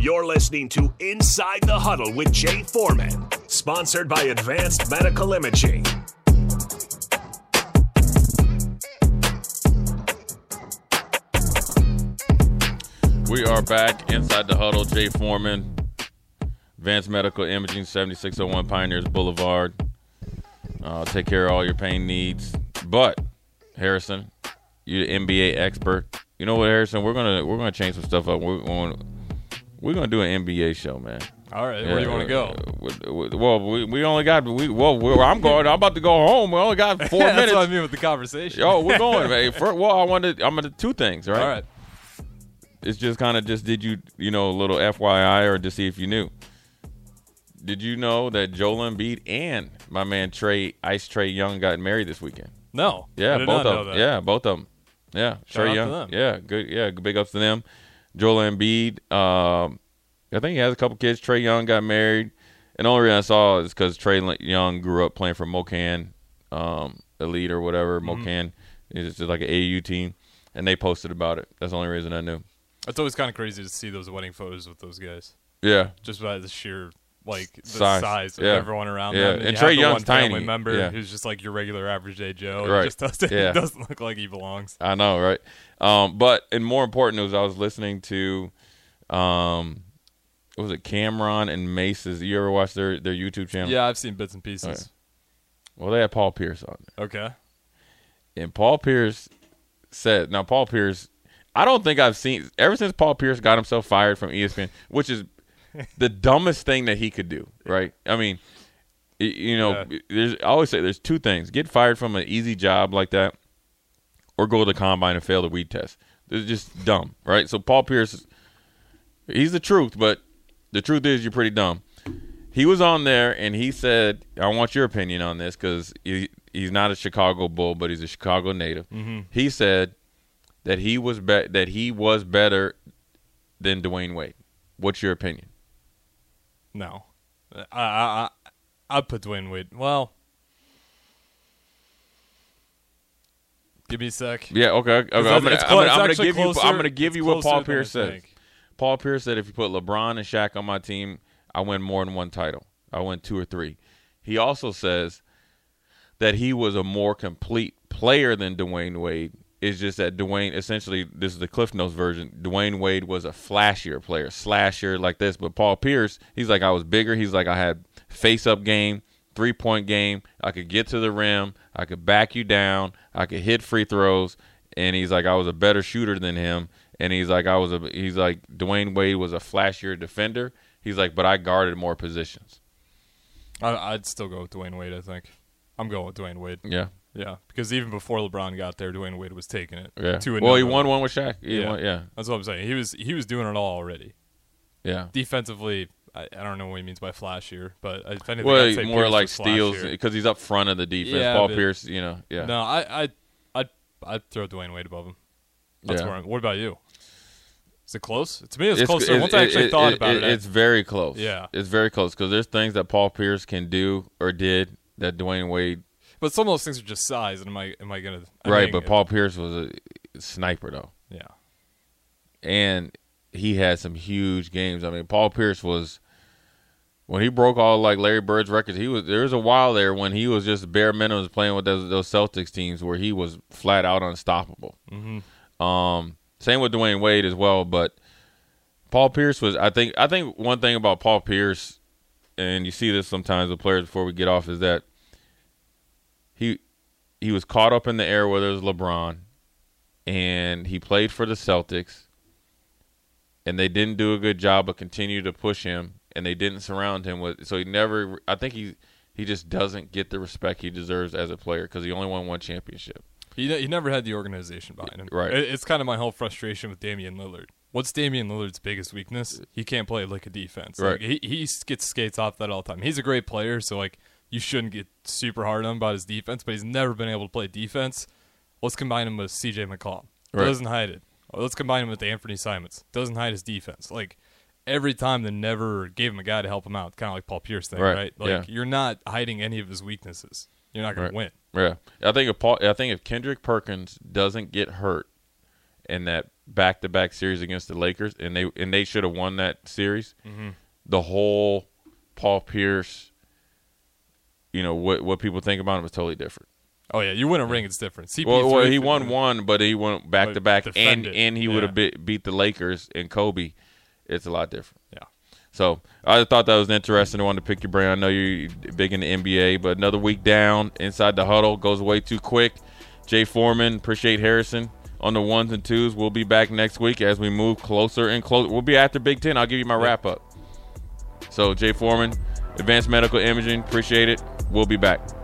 You're listening to Inside the Huddle with Jay Foreman, sponsored by Advanced Medical Imaging. We are back inside the huddle. Jay Foreman, Advanced Medical Imaging, 7601 Pioneers Boulevard. Uh, take care of all your pain needs. But Harrison, you're the NBA expert. You know what, Harrison? We're gonna we're gonna change some stuff up. We're going we're gonna do an NBA show, man. All right, where do you want to go? Uh, Well, we, we only got we well we're, I'm going. I'm about to go home. We only got four That's minutes. what I mean with the conversation. Yo, we're going. man. For, well, I wanted. I'm gonna two things, right? All right. it's just kind of just did you you know a little FYI or to see if you knew. Did you know that Joel Embiid and my man Trae Ice Trae Young got married this weekend? No. Yeah, both of them. Yeah, both of them. Yeah, Shout Trae Young. Yeah, good. Yeah, big ups to them. Joel Embiid. Um, I think he has a couple kids. Trae Young got married, and the only reason I saw is because Trae Young grew up playing for MoKan um, Elite or whatever. Mm-hmm. MoKan is just like an AU team, and they posted about it. That's the only reason I knew. It's always kind of crazy to see those wedding photos with those guys, Yeah, just by the sheer like the Size. size, of Yeah. everyone around Yeah. them. And you Trae Young's one family tiny. member Yeah. who's just like your regular average day Joe. Right. It just doesn't, Yeah. doesn't look like he belongs. I know, right? Um, but and more important news, I was listening to, um, what was it Cam'ron and Mase's? You ever watch their their YouTube channel? Yeah, I've seen bits and pieces. Well, they had Paul Pierce on there. Okay. And Paul Pierce said, now Paul Pierce, I don't think I've seen ever since Paul Pierce got himself fired from ESPN, which is the dumbest thing that he could do, right? I mean, you know, Yeah. there's I always say there's two things: get fired from an easy job like that, or go to the combine and fail the weed test. It's just dumb, right? So Paul Pierce, he's the truth, but the truth is you're pretty dumb. He was on there and he said, "I want your opinion on this because he, he's not a Chicago Bull, but he's a Chicago native." Mm-hmm. He said that he was be- that he was better than Dwyane Wade. What's your opinion? No. I I I I'd put Dwyane Wade. Well, give me a sec. Yeah, okay. okay. I'm gonna, it's I'm it's I'm gonna give you. I'm gonna give you what Paul Pierce said. Paul Pierce said if you put LeBron and Shaq on my team, I win more than one title. I win two or three. He also says that he was a more complete player than Dwyane Wade. It's just that Dwyane, essentially, this is the Cliff Notes version. Dwyane Wade was a flashier player, slasher like this. But Paul Pierce, he's like I was bigger. He's like I had face up game, three point game. I could get to the rim. I could back you down. I could hit free throws. And he's like I was a better shooter than him. And he's like I was a. He's like Dwyane Wade was a flashier defender. He's like, but I guarded more positions. I, I'd still go with Dwyane Wade. I think I'm going with Dwyane Wade. Yeah, Yeah, because even before LeBron got there, Dwyane Wade was taking it. yeah. To well, he won one with Shaq. He Yeah. won- yeah, That's what I'm saying. He was he was doing it all already. yeah. Defensively, I, I don't know what he means by flashier, but uh, if anything, Well, I'd say more Pierce like steals because he's up front of the defense. Yeah, Paul Pierce, you know, yeah, No, I I I'd, I'd throw Dwyane Wade above him. That's Yeah. where I'm. What about you? Is it close? To me, it's, It's- closer. it- Once I actually it- thought it- about it, I- it's very close. Yeah. it's very close because there's things that Paul Pierce can do or did that Dwyane Wade but some of those things are just size. And am I am I gonna I right, but Paul Pierce was a sniper though, Yeah, and he had some huge games. I mean, Paul Pierce was when he broke all like Larry Bird's records. He was there was a while there when he was just bare minimums playing with those, those Celtics teams where he was flat out unstoppable. mm-hmm. Um, same with Dwyane Wade as well, but Paul Pierce was. I think. I think one thing about Paul Pierce, and you see this sometimes with players before we get off, is that he he was caught up in the air whether it was LeBron, and he played for the Celtics, and they didn't do a good job of continue to push him, and they didn't surround him with. So he never. I think he he just doesn't get the respect he deserves as a player because he only won one championship. he he never had the organization behind him. Right. It- it's kind of my whole frustration with Damian Lillard. What's Damian Lillard's biggest weakness? He can't play like a defense. Right. Like, he he gets skates off that all the time. He's a great player, so like you shouldn't get super hard on him about his defense. But he's never been able to play defense. Let's combine him with C.J. McCollum. Right. Doesn't hide it. Let's combine him with Anthony Simons. Doesn't hide his defense. Like every time they never gave him a guy to help him out, kind of like Paul Pierce thing, Right, right? Like yeah. you're not hiding any of his weaknesses. You're not going Right. to win. Yeah, I think if Paul, I think if Kendrick Perkins doesn't get hurt, in that back to back series against the Lakers, and they and they should have won that series. Mm-hmm. The whole Paul Pierce, you know what what people think about him is totally different. Oh yeah, you win a ring, it's different. CP3 Well, well he won one, but he went back to back, and and he would have yeah. beat, beat the Lakers and Kobe. It's a lot different. Yeah. So I thought that was interesting. I wanted to pick your brain. I know you're big in the NBA, but another week down inside the huddle goes way too quick. Jay Foreman, appreciate Harrison on the ones and twos. We'll be back next week as we move closer and closer. We'll be after Big Ten. I'll give you my wrap up. So Jay Foreman, Advanced Medical Imaging, appreciate it. We'll be back.